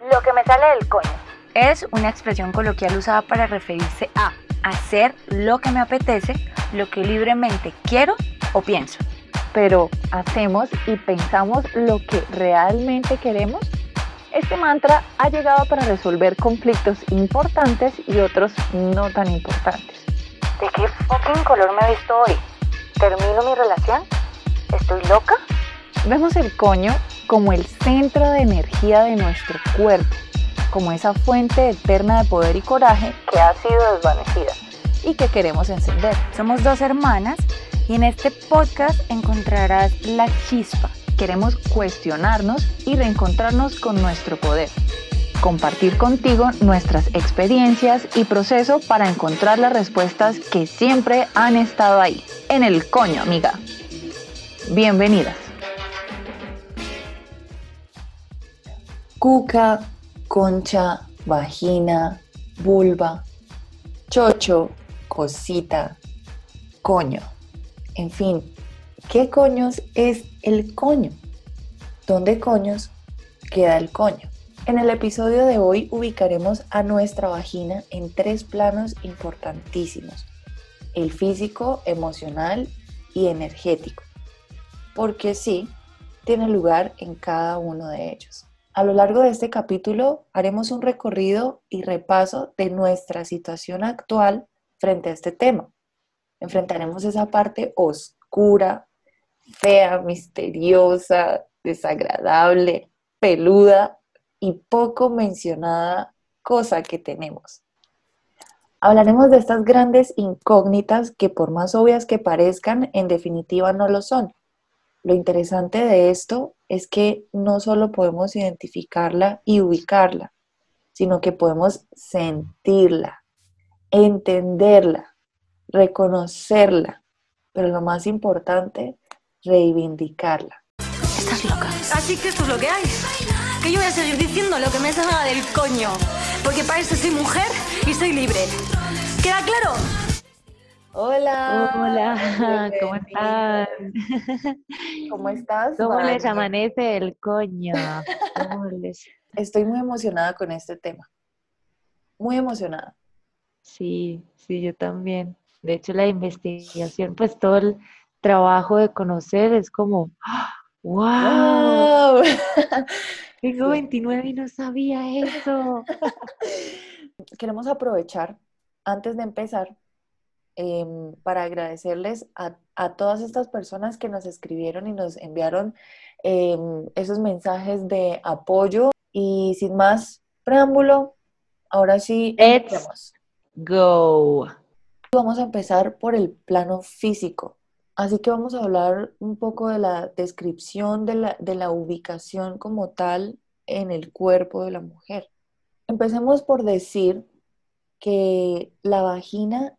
Lo que me sale del coño es una expresión coloquial usada para referirse a hacer lo que me apetece, lo que libremente quiero o pienso. Pero ¿hacemos y pensamos lo que realmente queremos? Este mantra ha llegado para resolver conflictos importantes y otros no tan importantes. ¿De qué fucking color me he visto hoy? ¿Termino mi relación? ¿Estoy loca? Vemos el coño como el centro de energía de nuestro cuerpo, como esa fuente eterna de poder y coraje que ha sido desvanecida y que queremos encender. Somos dos hermanas y en este podcast encontrarás la chispa. Queremos cuestionarnos y reencontrarnos con nuestro poder. Compartir contigo nuestras experiencias y proceso para encontrar las respuestas que siempre han estado ahí, en el coño, amiga. Bienvenidas. Cuca, concha, vagina, vulva, chocho, cosita, coño. En fin, ¿qué coños es el coño? ¿Dónde coños queda el coño? En el episodio de hoy ubicaremos a nuestra vagina en tres planos importantísimos, el físico, emocional y energético, porque sí, tiene lugar en cada uno de ellos. A lo largo de este capítulo haremos un recorrido y repaso de nuestra situación actual frente a este tema. Enfrentaremos esa parte oscura, fea, misteriosa, desagradable, peluda y poco mencionada cosa que tenemos. Hablaremos de estas grandes incógnitas que por más obvias que parezcan, en definitiva no lo son. Lo interesante de esto es que no solo podemos identificarla y ubicarla, sino que podemos sentirla, entenderla, reconocerla, pero lo más importante, reivindicarla. Estás loca. Así que esto es lo que hay. Que yo voy a seguir diciendo lo que me salga del coño. Porque para eso soy mujer y soy libre. ¿Queda claro? Hola. Hola, ¿cómo están? ¿Cómo estás? ¿Cómo les amanece el coño? Estoy muy emocionada con este tema. Muy emocionada. Sí, sí, yo también. De hecho, la investigación, pues todo el trabajo de conocer es como, ¡wow! Tengo 29 y no sabía eso. Queremos aprovechar, antes de empezar, em, para agradecerles a, todas estas personas que nos escribieron y nos enviaron em, esos mensajes de apoyo. Y sin más preámbulo, ahora sí, empecemos go. Vamos a empezar por el plano físico. Así que vamos a hablar un poco de la descripción de la, de la ubicación como tal en el cuerpo de la mujer. Empecemos por decir que la vagina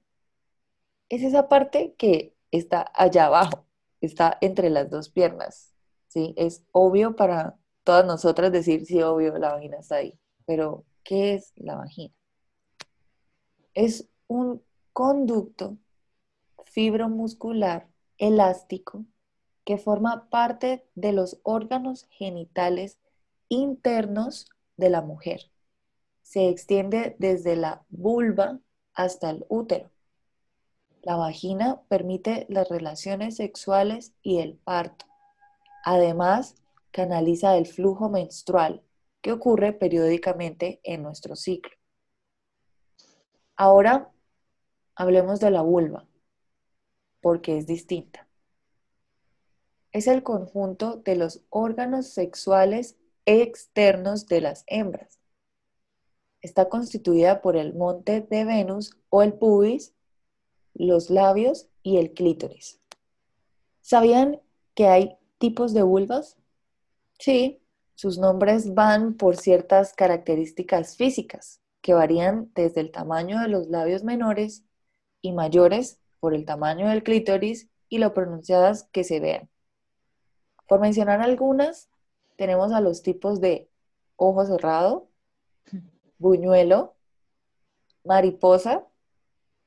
es esa parte que está allá abajo, está entre las dos piernas. ¿sí? Es obvio para todas nosotras decir, sí, obvio, la vagina está ahí. Pero, ¿qué es la vagina? es un conducto fibromuscular elástico que forma parte de los órganos genitales internos de la mujer. Se extiende desde la vulva hasta el útero. La vagina permite las relaciones sexuales y el parto. Además, canaliza el flujo menstrual que ocurre periódicamente en nuestro ciclo. Ahora hablemos de la vulva, porque es distinta. Es el conjunto de los órganos sexuales externos de las hembras. Está constituida por el monte de Venus o el pubis, los labios y el clítoris. ¿Sabían que hay tipos de vulvas? Sí, sus nombres van por ciertas características físicas que varían desde el tamaño de los labios menores y mayores por el tamaño del clítoris y lo pronunciadas que se vean. Por mencionar algunas, tenemos a los tipos de ojo cerrado, buñuelo, mariposa,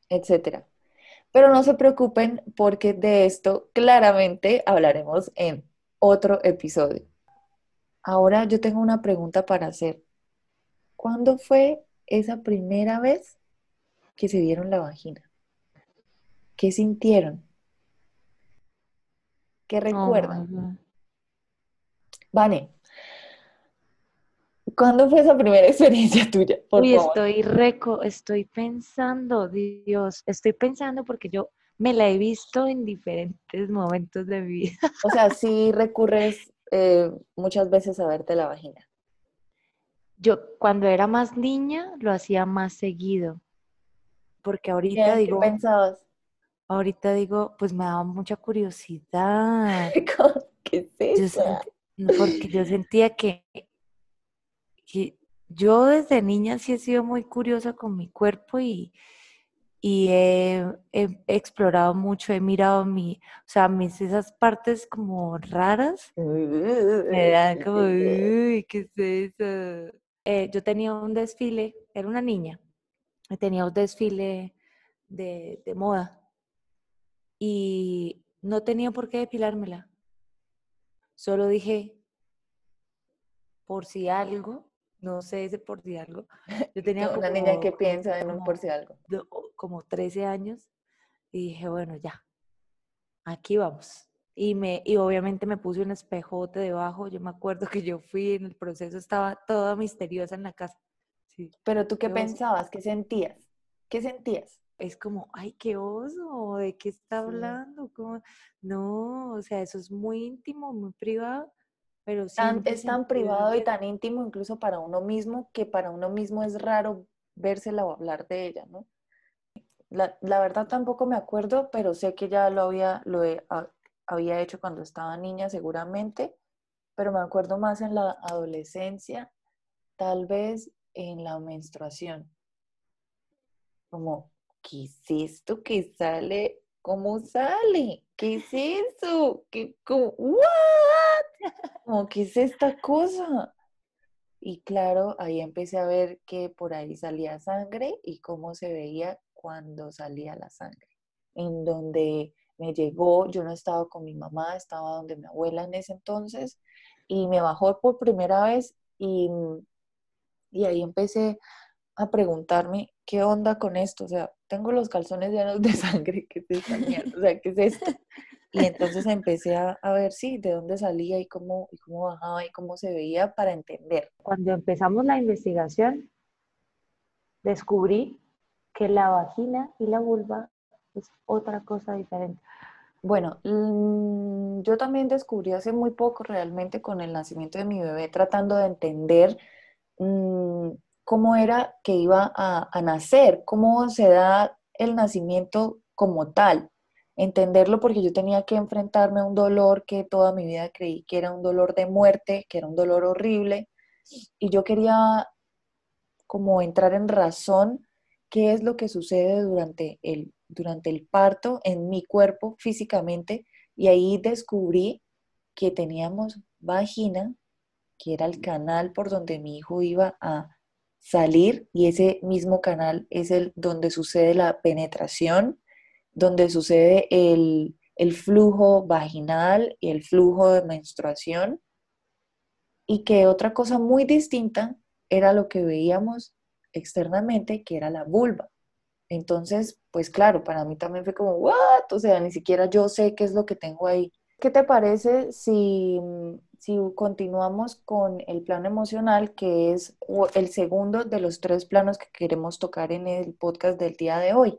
etc. Pero no se preocupen porque de esto claramente hablaremos en otro episodio. Ahora yo tengo una pregunta para hacer. ¿cuándo fue esa primera vez que se vieron la vagina? ¿Qué sintieron? ¿Qué recuerdan? Vane, ¿cuándo fue esa primera experiencia tuya? Por Uy, estoy reco, estoy pensando, Dios, estoy pensando porque yo me la he visto en diferentes momentos de mi vida. O sea, sí recurres eh, muchas veces a verte la vagina. Yo cuando era más niña lo hacía más seguido. Porque ahorita digo. ¿Qué pensabas? Ahorita digo, pues me daba mucha curiosidad. ¿Qué es eso? porque yo sentía que, yo desde niña sí he sido muy curiosa con mi cuerpo y, y he, explorado mucho, he mirado mi, o sea, mis esas partes como raras, me dan como, uy, ¿qué es eso? Eh, yo tenía un desfile, era una niña, tenía un desfile de, de moda y no tenía por qué depilármela. Solo dije, por si algo, no sé ese por si algo. Yo tenía una niña que piensa en un por si algo. Como 13 años y dije, bueno, ya, aquí vamos. Y, me, y obviamente me puse un espejote debajo. Yo me acuerdo que yo fui en el proceso, estaba toda misteriosa en la casa. Sí. Pero tú qué pensabas, qué sentías, qué sentías es como, ay, qué oso, ¿de qué está hablando? No, o sea, eso es muy íntimo, muy privado, pero es tan privado y tan íntimo incluso para uno mismo que para uno mismo es raro vérsela o hablar de ella, ¿no? La, verdad tampoco me acuerdo, pero sé que ya lo había, lo había hecho cuando estaba niña seguramente, pero me acuerdo más en la adolescencia, tal vez en la menstruación. Como ¿qué es esto que sale? ¿Cómo sale? ¿Qué es eso? ¿Qué, what? ¿Qué es esta cosa? Y claro, ahí empecé a ver que por ahí salía sangre y cómo se veía cuando salía la sangre. En donde me llegó, yo no estaba con mi mamá, estaba donde mi abuela en ese entonces, y me bajó por primera vez y, y ahí empecé a preguntarme qué onda con esto, o sea, tengo los calzones llenos de sangre, ¿qué es esta mierda? O sea, ¿qué es esto? Y entonces empecé a, ver, sí, de dónde salía y cómo, y cómo bajaba y cómo se veía para entender. Cuando empezamos la investigación, descubrí que la vagina y la vulva es otra cosa diferente. Bueno, mm, yo también descubrí hace muy poco realmente con el nacimiento de mi bebé, tratando de entender mm, cómo era que iba a, nacer, cómo se da el nacimiento como tal, entenderlo porque yo tenía que enfrentarme a un dolor que toda mi vida creí que era un dolor de muerte, que era un dolor horrible, y yo quería como entrar en razón qué es lo que sucede durante el, durante el parto en mi cuerpo físicamente, y ahí descubrí que teníamos vagina, que era el canal por donde mi hijo iba a salir. Y ese mismo canal es el donde sucede la penetración, donde sucede el, flujo vaginal y el flujo de menstruación y que otra cosa muy distinta era lo que veíamos externamente, que era la vulva. Entonces, pues claro, para mí también fue como, ¿what? O sea, ni siquiera yo sé qué es lo que tengo ahí. ¿Qué te parece si, si continuamos con el plano emocional, que es el segundo de los tres planos que queremos tocar en el podcast del día de hoy?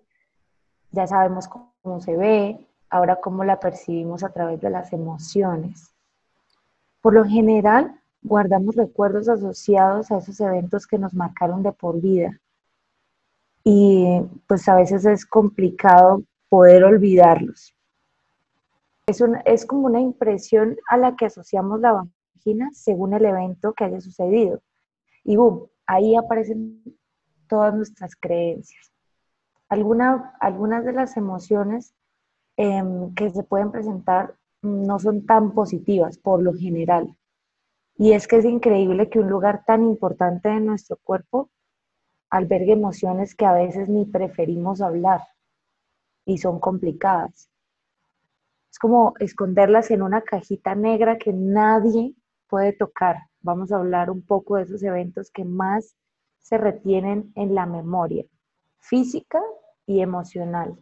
Ya sabemos cómo se ve, ahora cómo la percibimos a través de las emociones. Por lo general, guardamos recuerdos asociados a esos eventos que nos marcaron de por vida. Y pues a veces es complicado poder olvidarlos. Es, es como una impresión a la que asociamos la vagina según el evento que haya sucedido. Y boom, ahí aparecen todas nuestras creencias. Alguna, algunas de las emociones em, que se pueden presentar no son tan positivas por lo general. Y es que es increíble que un lugar tan importante de nuestro cuerpo albergue emociones que a veces ni preferimos hablar y son complicadas. Es como esconderlas en una cajita negra que nadie puede tocar. Vamos a hablar un poco de esos eventos que más se retienen en la memoria física y emocional.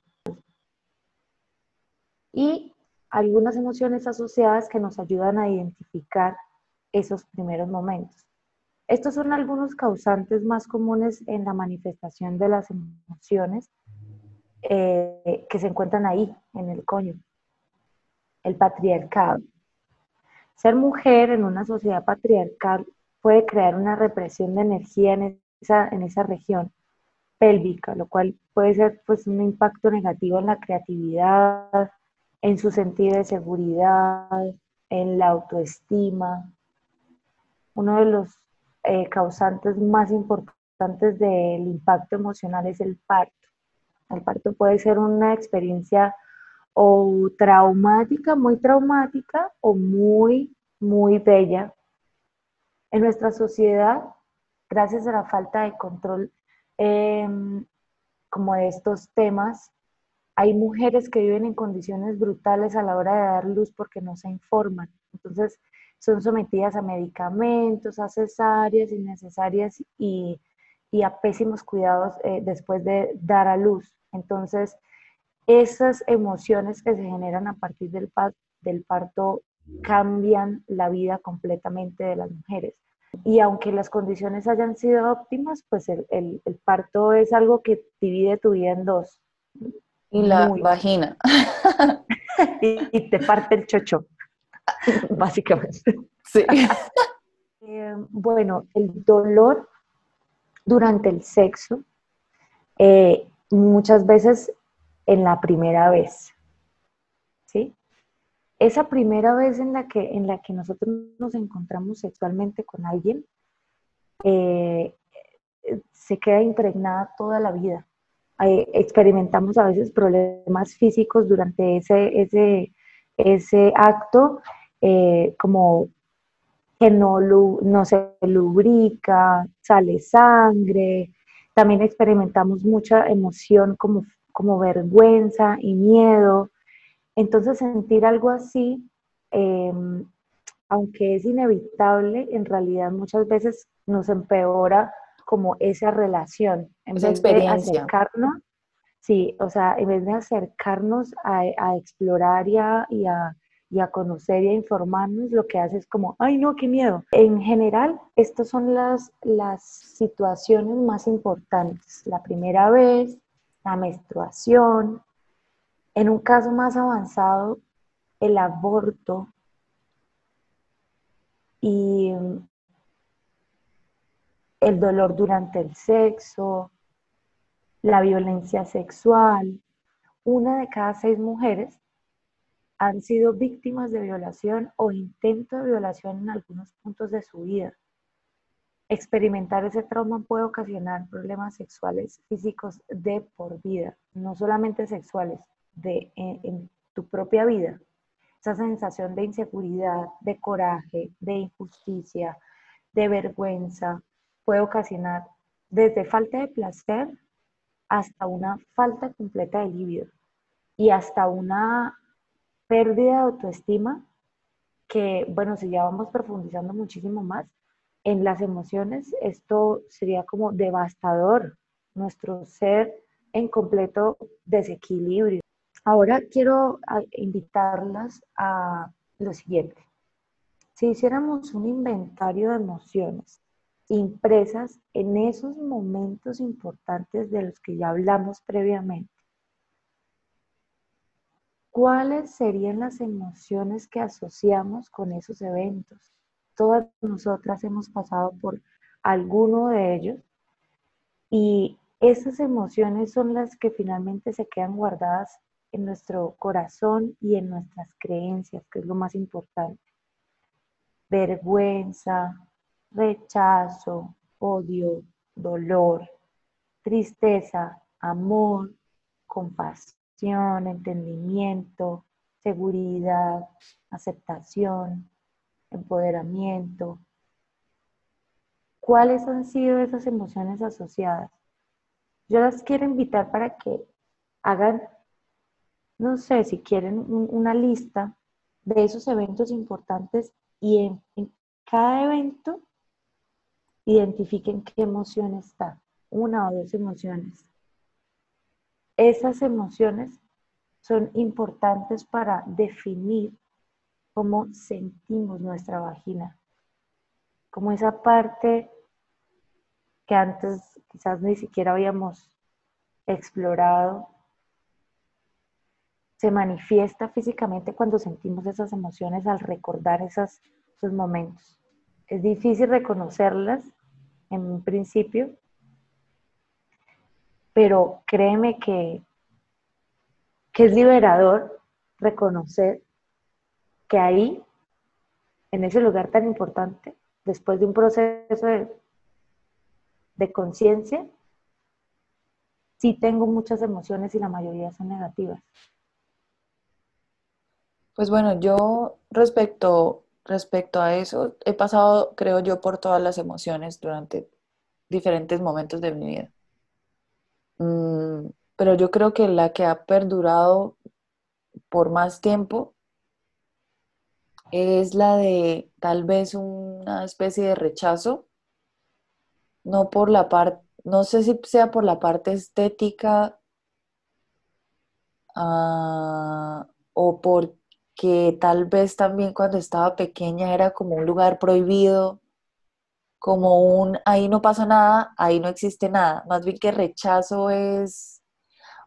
Y algunas emociones asociadas que nos ayudan a identificar esos primeros momentos. Estos son algunos causantes más comunes en la manifestación de las emociones eh, que se encuentran ahí, en el coño. El patriarcado. Ser mujer en una sociedad patriarcal puede crear una represión de energía en esa, en esa región pélvica, lo cual puede ser pues, un impacto negativo en la creatividad, en su sentido de seguridad, en la autoestima. Uno de los eh, causantes más importantes del impacto emocional es el parto. El parto puede ser una experiencia o traumática, muy traumática, o muy, muy bella. En nuestra sociedad, gracias a la falta de control em, como de estos temas, hay mujeres que viven en condiciones brutales a la hora de dar luz porque no se informan. Entonces, son sometidas a medicamentos, a cesáreas innecesarias y, a pésimos cuidados eh, después de dar a luz. Entonces, esas emociones que se generan a partir del parto cambian la vida completamente de las mujeres. Y aunque las condiciones hayan sido óptimas, pues el, el, parto es algo que divide tu vida en dos. Y la vagina. y, te parte el chocho, básicamente. Sí. Eh, bueno, el dolor durante el sexo eh, muchas veces en la primera vez. ¿Sí? Esa primera vez en la que, en la que nosotros nos encontramos sexualmente con alguien, eh, se queda impregnada toda la vida. experimentamos a veces problemas físicos durante ese, ese, ese acto, eh, como que no, no se lubrica, sale sangre, también experimentamos mucha emoción como, como vergüenza y miedo. Entonces sentir algo así, em, aunque es inevitable, en realidad muchas veces nos empeora como esa relación. En esa experiencia. De acercarnos, sí, o sea, en vez de acercarnos a, a explorar y a y a conocer y a informarnos, lo que hace es como, ay no, qué miedo. En general, estas son las, las situaciones más importantes. La primera vez, la menstruación, en un caso más avanzado, el aborto y el dolor durante el sexo, la violencia sexual. Una de cada seis mujeres han sido víctimas de violación o intento de violación en algunos puntos de su vida. Experimentar ese trauma puede ocasionar problemas sexuales físicos de por vida, no solamente sexuales, de, en, tu propia vida. Esa sensación de inseguridad, de coraje, de injusticia, de vergüenza, puede ocasionar desde falta de placer hasta una falta completa de libido y hasta una pérdida de autoestima que, bueno, si ya vamos profundizando muchísimo más en las emociones, esto sería como devastador, nuestro ser en completo desequilibrio. Ahora quiero invitarlas a lo siguiente. Si hiciéramos un inventario de emociones impresas en esos momentos importantes de los que ya hablamos previamente, ¿cuáles serían las emociones que asociamos con esos eventos? Todas nosotras hemos pasado por alguno de ellos y esas emociones son las que finalmente se quedan guardadas en nuestro corazón y en nuestras creencias, que es lo más importante. Vergüenza, rechazo, odio, dolor, tristeza, amor, compasión entendimiento, seguridad, aceptación, empoderamiento. ¿Cuáles han sido esas emociones asociadas? Yo las quiero invitar para que hagan, no sé, si quieren una lista de esos eventos importantes y en, cada evento identifiquen qué emoción está, una o dos emociones. Esas emociones son importantes para definir cómo sentimos nuestra vagina, como esa parte que antes quizás ni siquiera habíamos explorado, se manifiesta físicamente cuando sentimos esas emociones al recordar esos momentos. Es difícil reconocerlas en un principio, pero créeme que, que es liberador reconocer que ahí, en ese lugar tan importante, después de un proceso de, de conciencia, sí tengo muchas emociones y la mayoría son negativas. Pues bueno, yo respecto, respecto a eso, he pasado, creo yo, por todas las emociones durante diferentes momentos de mi vida. Mm, pero yo creo que la que ha perdurado por más tiempo es la de tal vez una especie de rechazo, no por la parte, no sé si sea por la parte estética uh, o porque tal vez también cuando estaba pequeña era como un lugar prohibido, como un ahí no pasa nada, ahí no existe nada, más bien que rechazo es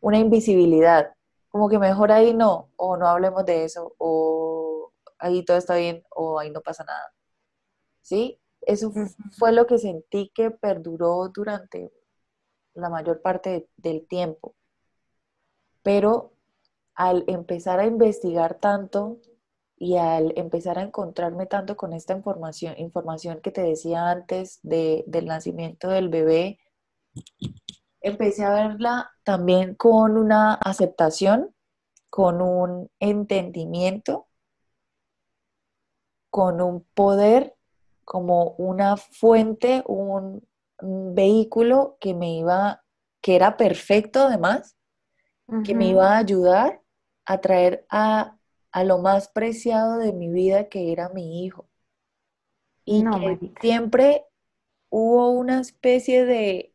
una invisibilidad, como que mejor ahí no, o no hablemos de eso, o ahí todo está bien o ahí no pasa nada. ¿Sí? Eso fue lo que sentí que perduró durante la mayor parte del tiempo. Pero al empezar a investigar tanto y al empezar a encontrarme tanto con esta información, información que te decía antes del nacimiento del bebé, empecé a verla también con una aceptación, con un entendimiento con un poder como una fuente, un, vehículo que me iba, que era perfecto además, que me iba a ayudar a traer a, lo más preciado de mi vida, que era mi hijo. Y que siempre hubo una especie de,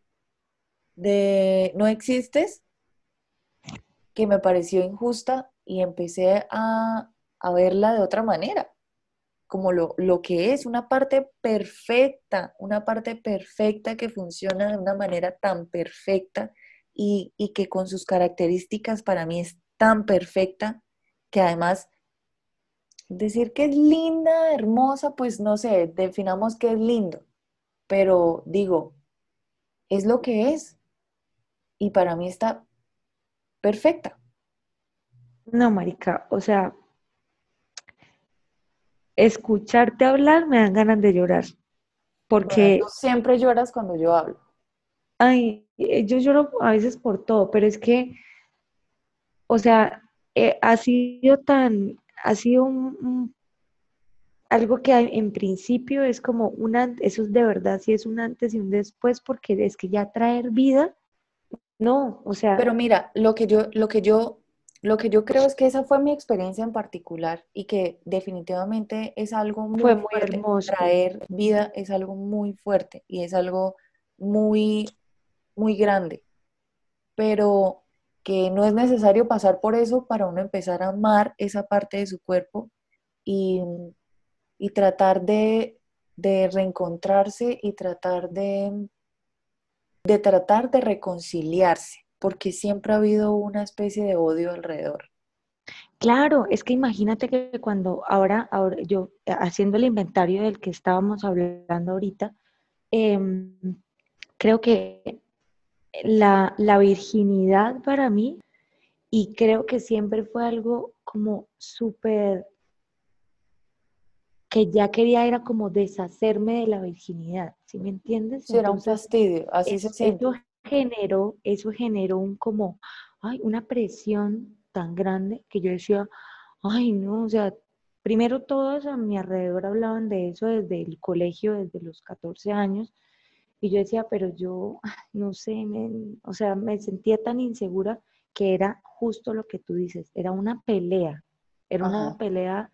de no existes que me pareció injusta y empecé a, a verla de otra manera como lo, que es, una parte perfecta, una parte perfecta que funciona de una manera tan perfecta y, que con sus características para mí es tan perfecta que además decir que es linda, hermosa, pues no sé, definamos que es lindo, pero digo, es lo que es y para mí está perfecta. No, Marica, o sea, escucharte hablar me dan ganas de llorar. Porque... siempre lloras cuando yo hablo. Ay, eh, yo lloro a veces por todo, pero es que, o sea, eh, ha sido tan, ha sido un, algo que en principio es como una, eso es de verdad, sí es un antes y un después, porque es que ya traer vida, no, o sea. Pero mira, lo que yo, lo que yo lo que yo creo es que esa fue mi experiencia en particular y que definitivamente es algo muy, fue muy hermoso. Traer vida es algo muy fuerte y es algo muy, muy grande. Pero que no es necesario pasar por eso para uno empezar a amar esa parte de su cuerpo y, tratar de, reencontrarse y tratar de, de tratar de reconciliarse porque siempre ha habido una especie de odio alrededor. Claro, es que imagínate que cuando ahora, ahora yo eh, haciendo el inventario del que estábamos hablando ahorita, em, creo que la, la virginidad para mí, y creo que siempre fue algo como súper que ya quería era como deshacerme de la virginidad, ¿sí me entiendes? Sí, era un fastidio, así se siente generó, eso generó un como, ay, una presión tan grande que yo decía, ay, no, o sea, primero todos a mi alrededor hablaban de eso desde el colegio, desde los 14 años, y yo decía, pero yo, no sé, o sea, me sentía tan insegura que era justo lo que tú dices, era una pelea, era una pelea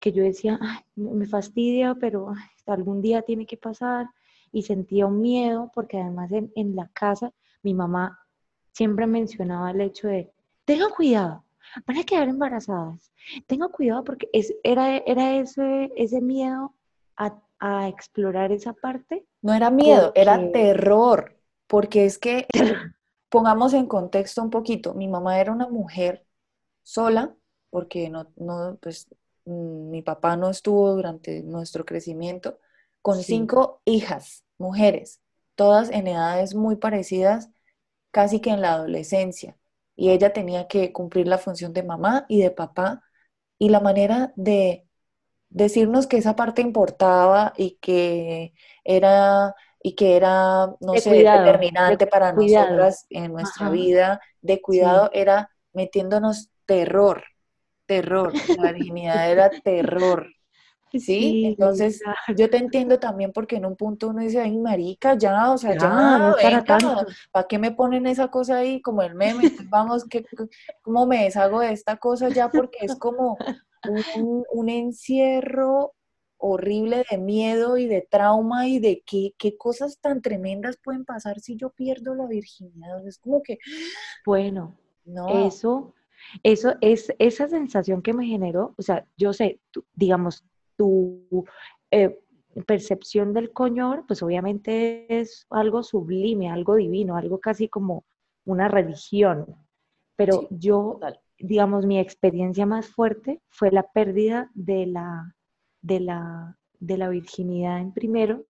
que yo decía, ay, me fastidia, pero algún día tiene que pasar, y sentía un miedo porque además en, en la casa mi mamá siempre mencionaba el hecho de, tengan cuidado, van a quedar embarazadas, tengan cuidado porque es, era, era ese, ese miedo a, a explorar esa parte. No era miedo, era terror, porque es que, pongamos en contexto un poquito, mi mamá era una mujer sola, porque no, no, pues, mm, mi papá no estuvo durante nuestro crecimiento, con cinco hijas, mujeres, todas en edades muy parecidas, casi que en la adolescencia. Y ella tenía que cumplir la función de mamá y de papá. Y la manera de decirnos que esa parte importaba y que era y que era, no sé, determinante para nosotras en nuestra vida, de cuidado, era metiéndonos terror, terror, la virginidad era terror. ¿Sí? Entonces, yo te entiendo también porque en un punto uno dice, ay, marica, ya, o sea, ya, ¿para qué me ponen esa cosa ahí como el meme? Vamos, que, ¿cómo me deshago de esta cosa ya? Porque es como un, un encierro horrible de miedo y de trauma y de qué, qué cosas tan tremendas pueden pasar si yo pierdo la virginidad. Es como que, bueno, no. eso, eso es esa sensación que me generó, o sea, yo sé, digamos, tu eh, percepción del coñor, pues obviamente es algo sublime, algo divino, algo casi como una religión. Pero yo, digamos, mi experiencia más fuerte fue la pérdida de la, de la, de la virginidad en primero,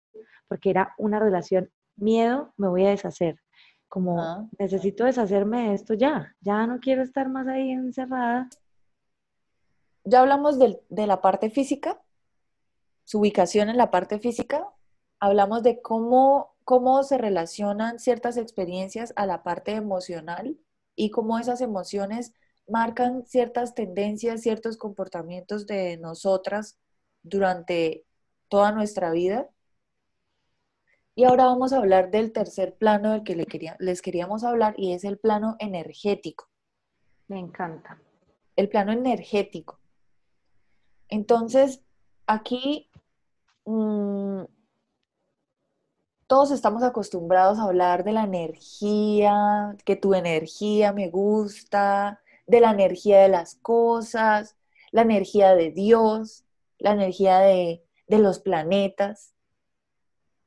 porque era una relación miedo, me voy a deshacer. Como ah. necesito deshacerme de esto ya, ya no quiero estar más ahí encerrada. Ya hablamos de la parte física, su ubicación en la parte física, hablamos de cómo, cómo se relacionan ciertas experiencias a la parte emocional y cómo esas emociones marcan ciertas tendencias, ciertos comportamientos de nosotras durante toda nuestra vida. Y ahora vamos a hablar del tercer plano del que les queríamos hablar y es el plano energético. Me encanta. El plano energético. Entonces, aquí Mm, todos estamos acostumbrados a hablar de la energía, que tu energía me gusta, de la energía de las cosas, la energía de Dios, la energía de, de los planetas.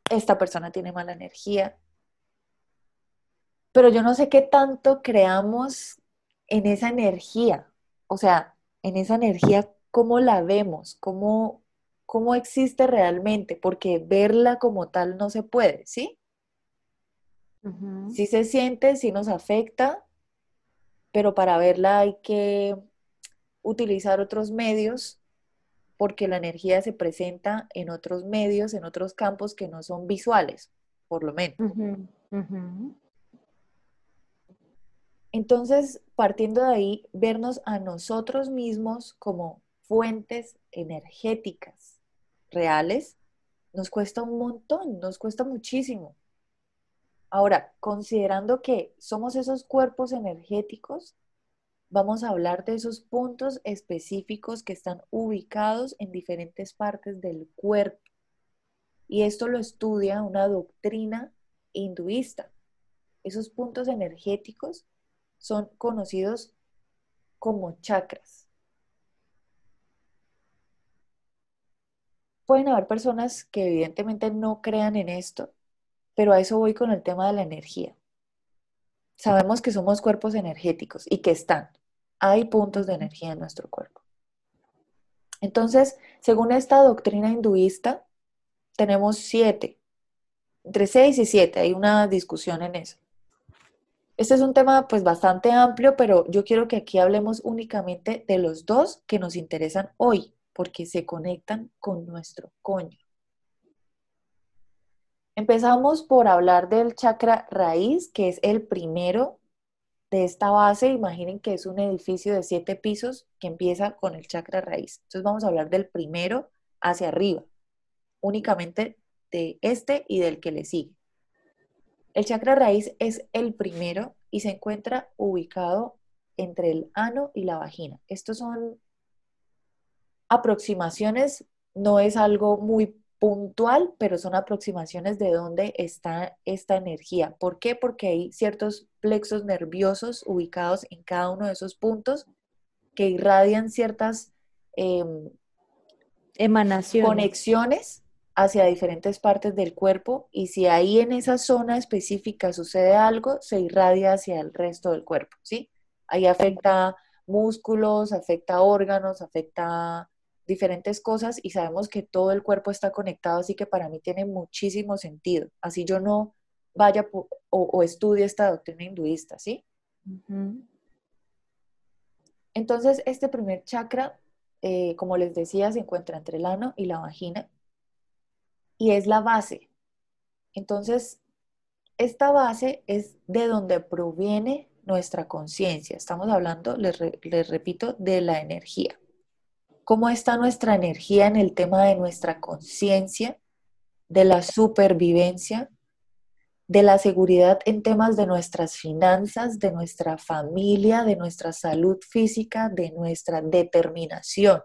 Esta persona tiene mala energía. Pero yo no sé qué tanto creamos en esa energía. O sea, en esa energía, ¿cómo la vemos? ¿Cómo, cómo existe realmente, porque verla como tal no se puede, ¿sí? Sí se siente, sí nos afecta, pero para verla hay que utilizar otros medios porque la energía se presenta en otros medios, en otros campos que no son visuales, por lo menos. Entonces, partiendo de ahí, vernos a nosotros mismos como fuentes energéticas reales, nos cuesta un montón, nos cuesta muchísimo. Ahora, considerando que somos esos cuerpos energéticos, vamos a hablar de esos puntos específicos que están ubicados en diferentes partes del cuerpo. Y esto lo estudia una doctrina hinduista. Esos puntos energéticos son conocidos como chakras. Pueden haber personas que evidentemente no crean en esto, pero a eso voy con el tema de la energía. Sabemos que somos cuerpos energéticos y que están. Hay puntos de energía en nuestro cuerpo. Entonces, según esta doctrina hinduista, tenemos siete, entre seis y siete, hay una discusión en eso. Este es un tema pues bastante amplio, pero yo quiero que aquí hablemos únicamente de los dos que nos interesan hoy, porque se conectan con nuestro coño. Empezamos por hablar del chakra raíz, que es el primero de esta base. Imaginen que es un edificio de siete pisos que empieza con el chakra raíz. Entonces vamos a hablar del primero hacia arriba, únicamente de este y del que le sigue. El chakra raíz es el primero y se encuentra ubicado entre el ano y la vagina. Estos son aproximaciones no es algo muy puntual, pero son aproximaciones de dónde está esta energía. ¿Por qué? Porque hay ciertos plexos nerviosos ubicados en cada uno de esos puntos que irradian ciertas em, emanaciones, conexiones hacia diferentes partes del cuerpo y si ahí en esa zona específica sucede algo, se irradia hacia el resto del cuerpo, ¿sí? Ahí afecta músculos, afecta órganos, afecta diferentes cosas y sabemos que todo el cuerpo está conectado, así que para mí tiene muchísimo sentido. Así yo no vaya o, estudie esta doctrina hinduista, ¿sí? Entonces, este primer chakra, eh, como les decía, se encuentra entre el ano y la vagina y es la base. Entonces, esta base es de donde proviene nuestra conciencia. Estamos hablando, les, repito, de la energía. ¿Cómo está nuestra energía en el tema de nuestra conciencia, de la supervivencia, de la seguridad en temas de nuestras finanzas, de nuestra familia, de nuestra salud física, de nuestra determinación?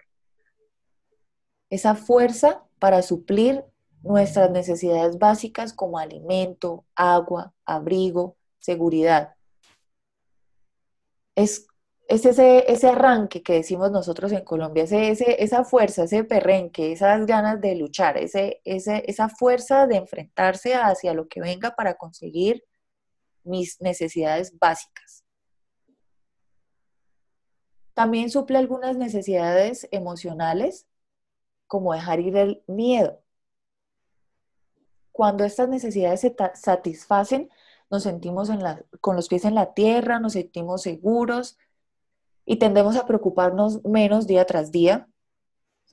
Esa fuerza para suplir nuestras necesidades básicas como alimento, agua, abrigo, seguridad es, ese, ese arranque que decimos nosotros en Colombia, ese, esa fuerza, ese perrenque, esas ganas de luchar, ese, esa fuerza de enfrentarse hacia lo que venga para conseguir mis necesidades básicas. También suple algunas necesidades emocionales, como dejar ir el miedo. Cuando estas necesidades se satisfacen, nos sentimos con los pies en la tierra, nos sentimos seguros y tendemos a preocuparnos menos día tras día,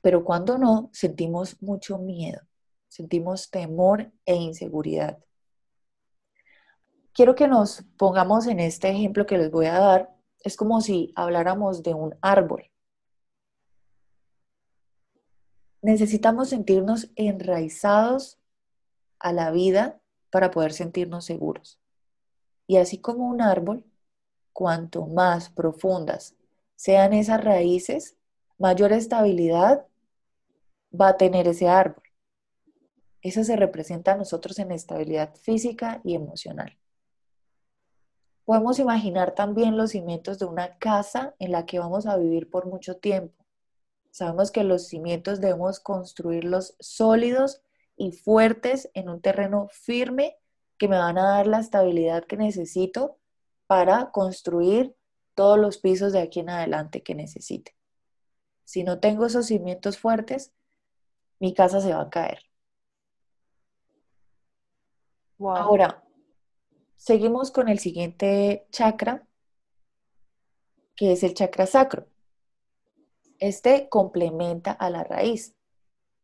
pero cuando no, sentimos mucho miedo, sentimos temor e inseguridad. Quiero que nos pongamos en este ejemplo que les voy a dar. Es como si habláramos de un árbol. Necesitamos sentirnos enraizados a la vida para poder sentirnos seguros. Y así como un árbol, cuanto más profundas sean esas raíces, mayor estabilidad va a tener ese árbol. Eso se representa a nosotros en estabilidad física y emocional. Podemos imaginar también los cimientos de una casa en la que vamos a vivir por mucho tiempo. Sabemos que los cimientos debemos construirlos sólidos y fuertes en un terreno firme que me van a dar la estabilidad que necesito para construir todos los pisos de aquí en adelante que necesite. Si no tengo esos cimientos fuertes, mi casa se va a caer. Ahora, seguimos con el siguiente chakra, que es el chakra sacro. Este complementa a la raíz.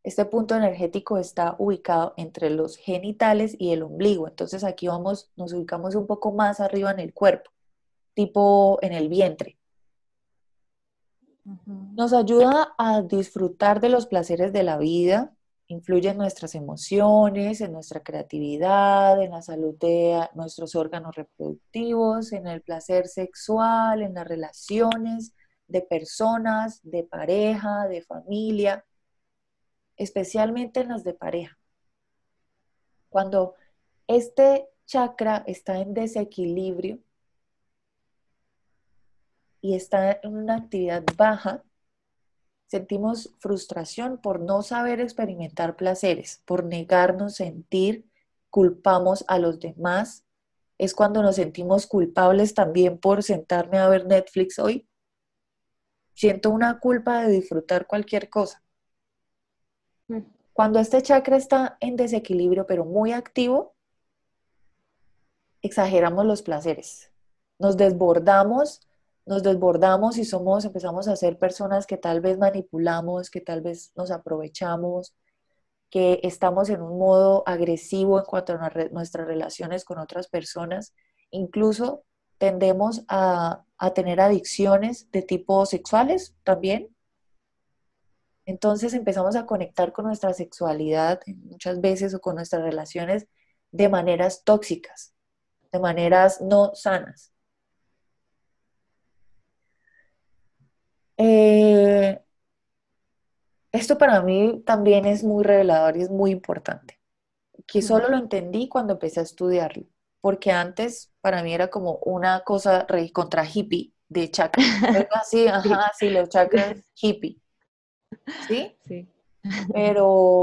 Este punto energético está ubicado entre los genitales y el ombligo. Entonces aquí vamos, nos ubicamos un poco más arriba en el cuerpo, tipo en el vientre. Nos ayuda a disfrutar de los placeres de la vida, influye en nuestras emociones, en nuestra creatividad, en la salud de nuestros órganos reproductivos, en el placer sexual, en las relaciones de personas, de pareja, de familia especialmente en las de pareja. Cuando este chakra está en desequilibrio y está en una actividad baja, sentimos frustración por no saber experimentar placeres, por negarnos sentir, culpamos a los demás. Es cuando nos sentimos culpables también por sentarme a ver Netflix hoy. Siento una culpa de disfrutar cualquier cosa. Cuando este chakra está en desequilibrio, pero muy activo, exageramos los placeres. Nos desbordamos, nos desbordamos y somos, empezamos a ser personas que tal vez manipulamos, que tal vez nos aprovechamos, que estamos en un modo agresivo en cuanto a nuestras relaciones con otras personas. Incluso tendemos a, a tener adicciones de tipo sexuales también, entonces empezamos a conectar con nuestra sexualidad muchas veces o con nuestras relaciones de maneras tóxicas, de maneras no sanas. Eh, esto para mí también es muy revelador y es muy importante, que solo lo entendí cuando empecé a estudiarlo, porque antes para mí era como una cosa contra hippie de chakras. Así, ajá, sí, los chakras hippie. ¿Sí? Sí. Pero,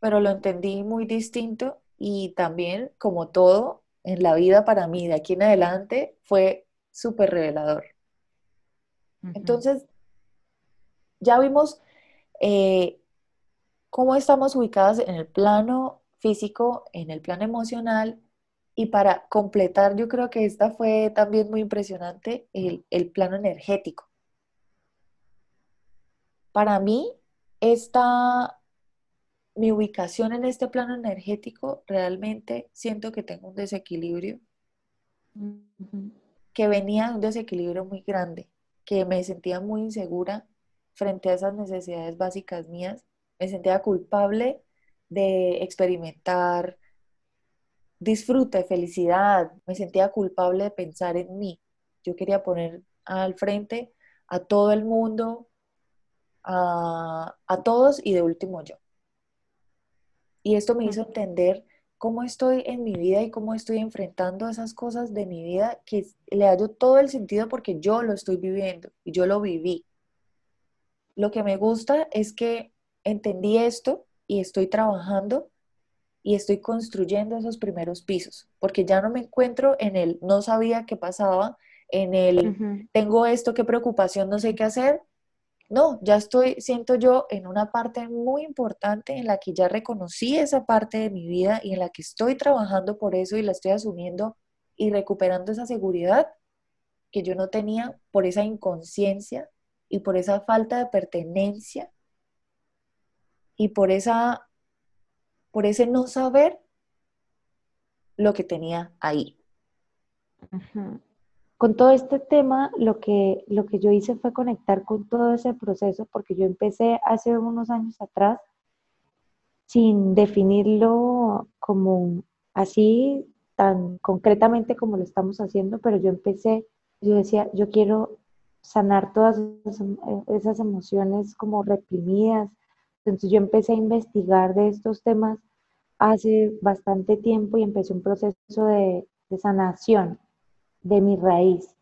pero lo entendí muy distinto y también, como todo en la vida para mí de aquí en adelante, fue súper revelador. Entonces, ya vimos eh, cómo estamos ubicadas en el plano físico, en el plano emocional, y para completar, yo creo que esta fue también muy impresionante, el, el plano energético. Para mí, esta, mi ubicación en este plano energético, realmente siento que tengo un desequilibrio, que venía de un desequilibrio muy grande, que me sentía muy insegura frente a esas necesidades básicas mías, me sentía culpable de experimentar disfrute, felicidad, me sentía culpable de pensar en mí. Yo quería poner al frente a todo el mundo, a, todos y de último yo. Y esto me hizo entender cómo estoy en mi vida y cómo estoy enfrentando esas cosas de mi vida que le hallo todo el sentido porque yo lo estoy viviendo y yo lo viví. Lo que me gusta es que entendí esto y estoy trabajando y estoy construyendo esos primeros pisos, porque ya no me encuentro en el no sabía qué pasaba, en el tengo esto, qué preocupación, no sé qué hacer, no, ya estoy, siento yo, en una parte muy importante en la que ya reconocí esa parte de mi vida y en la que estoy trabajando por eso y la estoy asumiendo y recuperando esa seguridad que yo no tenía por esa inconsciencia y por esa falta de pertenencia y por esa por ese no saber lo que tenía ahí con todo este tema, lo que, lo que yo hice fue conectar con todo ese proceso, porque yo empecé hace unos años atrás sin definirlo como así, tan concretamente como lo estamos haciendo, pero yo empecé, yo decía, yo quiero sanar todas esas emociones como reprimidas. Entonces yo empecé a investigar de estos temas hace bastante tiempo y empecé un proceso de, de sanación de mi raíz.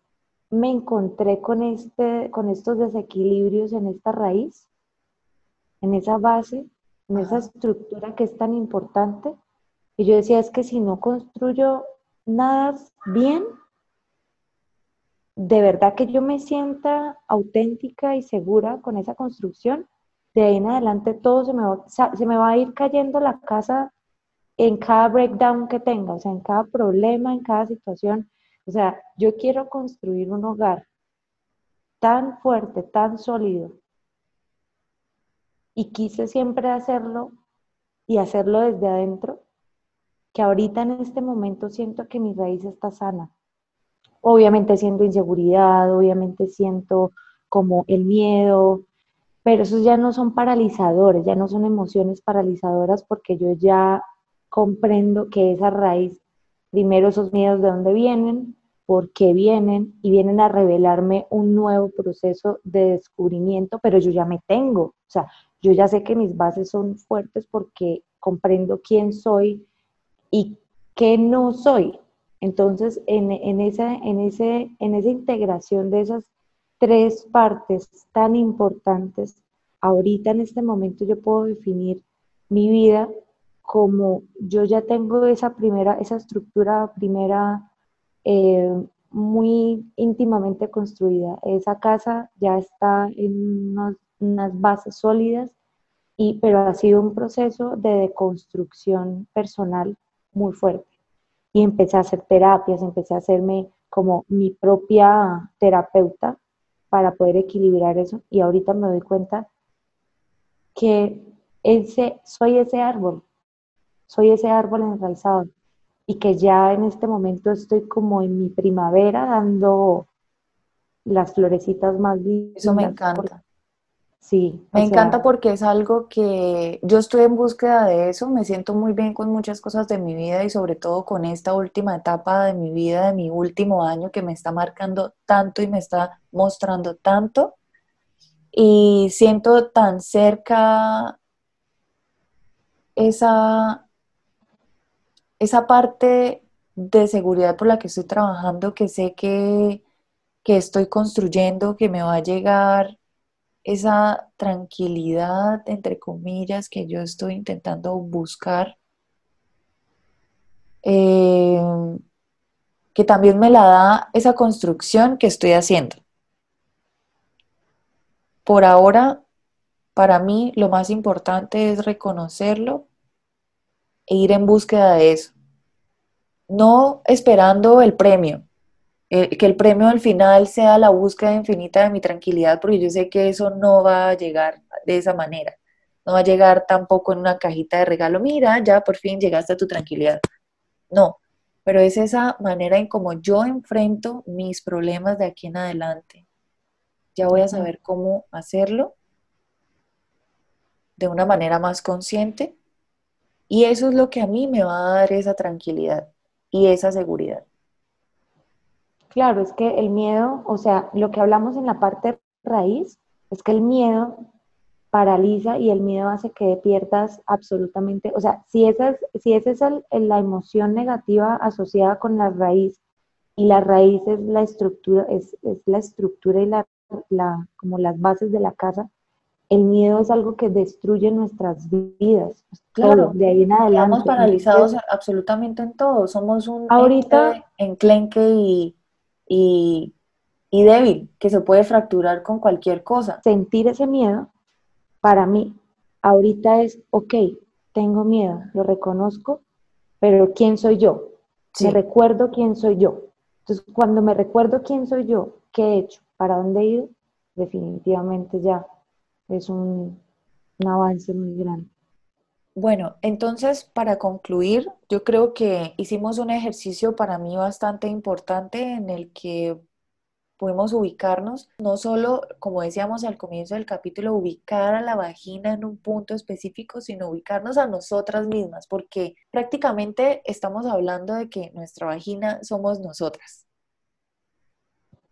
Me encontré con, este, con estos desequilibrios en esta raíz, en esa base, en esa estructura que es tan importante. Y yo decía, es que si no construyo nada bien, de verdad que yo me sienta auténtica y segura con esa construcción, de ahí en adelante todo se me va, se me va a ir cayendo la casa en cada breakdown que tenga, o sea, en cada problema, en cada situación. O sea, yo quiero construir un hogar tan fuerte, tan sólido, y quise siempre hacerlo y hacerlo desde adentro, que ahorita en este momento siento que mi raíz está sana. Obviamente siento inseguridad, obviamente siento como el miedo, pero esos ya no son paralizadores, ya no son emociones paralizadoras porque yo ya comprendo que esa raíz primero esos miedos de dónde vienen, por qué vienen y vienen a revelarme un nuevo proceso de descubrimiento, pero yo ya me tengo, o sea, yo ya sé que mis bases son fuertes porque comprendo quién soy y qué no soy. Entonces, en, esa, en, ese, en esa integración de esas tres partes tan importantes, ahorita en este momento yo puedo definir mi vida como yo ya tengo esa primera, esa estructura primera eh, muy íntimamente construida. Esa casa ya está en unas bases sólidas, y, pero ha sido un proceso de deconstrucción personal muy fuerte. Y empecé a hacer terapias, empecé a hacerme como mi propia terapeuta para poder equilibrar eso. Y ahorita me doy cuenta que ese, soy ese árbol, soy ese árbol enraizado y que ya en este momento estoy como en mi primavera dando las florecitas más lindas. Eso me encanta. Sí. Me encanta porque es algo que yo estoy en búsqueda de eso, me siento muy bien con muchas cosas de mi vida y sobre todo con esta última etapa de mi vida, de mi último año que me está marcando tanto y me está mostrando tanto. y siento tan cerca esa, esa parte de seguridad por la que estoy trabajando, que sé que, que estoy construyendo, que me va a llegar esa tranquilidad, entre comillas, que yo estoy intentando buscar, eh, que también me la da esa construcción que estoy haciendo. Por ahora, para mí lo más importante es reconocerlo e ir en búsqueda de eso. No esperando el premio, eh, que el premio al final sea la búsqueda infinita de mi tranquilidad, porque yo sé que eso no va a llegar de esa manera. No va a llegar tampoco en una cajita de regalo, mira, ya por fin llegaste a tu tranquilidad. No, pero es esa manera en como yo enfrento mis problemas de aquí en adelante. Ya voy a saber cómo hacerlo de una manera más consciente y eso es lo que a mí me va a dar esa tranquilidad y esa seguridad. Claro, es que el miedo, o sea, lo que hablamos en la parte raíz es que el miedo paraliza y el miedo hace que pierdas absolutamente, o sea, si esa es, si esa es la emoción negativa asociada con la raíz y la raíz es la estructura, es, la estructura y la, la, como las bases de la casa, el miedo es algo que destruye nuestras vidas. Claro, de ahí en adelante. Estamos paralizados absolutamente en todo. Somos un ahorita enclenque y, y, y débil, que se puede fracturar con cualquier cosa. Sentir ese miedo, para mí, ahorita es, ok, tengo miedo, lo reconozco, pero ¿quién soy yo? Me recuerdo quién soy yo. Entonces, cuando me recuerdo quién soy yo, qué he hecho, para dónde he ido, definitivamente ya es un, avance muy grande. Bueno, entonces para concluir, yo creo que hicimos un ejercicio para mí bastante importante en el que podemos ubicarnos, no solo, como decíamos al comienzo del capítulo, ubicar a la vagina en un punto específico, sino ubicarnos a nosotras mismas, porque prácticamente estamos hablando de que nuestra vagina somos nosotras.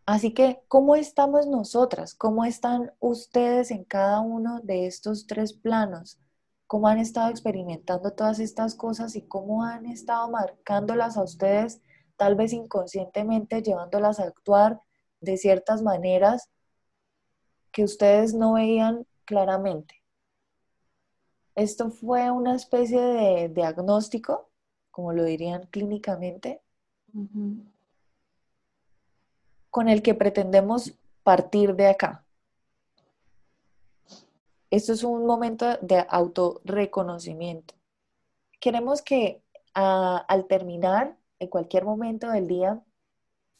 Así que, ¿cómo estamos nosotras? ¿Cómo están ustedes en cada uno de estos tres planos? ¿Cómo han estado experimentando todas estas cosas y cómo han estado marcándolas a ustedes, tal vez inconscientemente, llevándolas a actuar de ciertas maneras que ustedes no veían claramente? Esto fue una especie de diagnóstico, como lo dirían clínicamente, con el que pretendemos partir de acá. Esto es un momento de autorreconocimiento. Queremos que al terminar, en cualquier momento del día,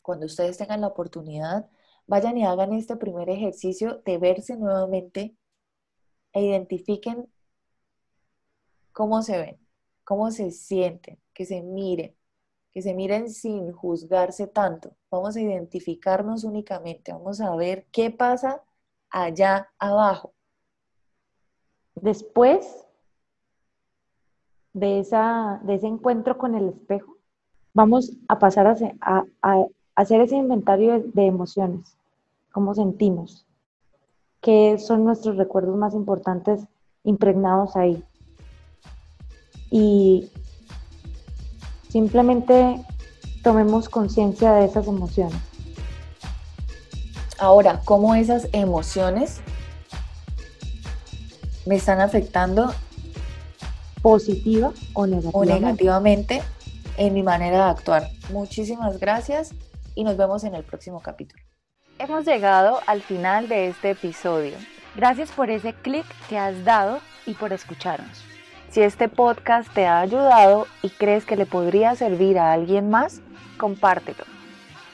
cuando ustedes tengan la oportunidad, vayan y hagan este primer ejercicio de verse nuevamente e identifiquen cómo se ven, cómo se sienten, que se miren, que se miren sin juzgarse tanto. Vamos a identificarnos únicamente, vamos a ver qué pasa allá abajo. Después de, esa, de ese encuentro con el espejo, vamos a pasar a, hacer ese inventario de, de emociones, cómo sentimos, qué son nuestros recuerdos más importantes impregnados ahí. Y Simplemente tomemos conciencia de esas emociones. Ahora, ¿cómo esas emociones me están afectando positiva o negativamente. o negativamente en mi manera de actuar? Muchísimas gracias y nos vemos en el próximo capítulo. Hemos llegado al final de este episodio. Gracias por ese clic que has dado y por escucharnos. Si este podcast te ha ayudado y crees que le podría servir a alguien más, compártelo.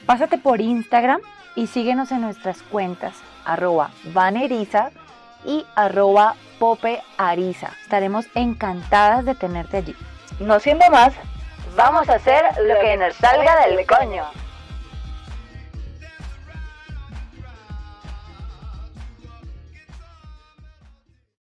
Pásate por Instagram y síguenos en nuestras cuentas arroba vaneriza y arroba popeariza. Estaremos encantadas de tenerte allí. No siendo más, vamos a hacer lo que nos salga del coño.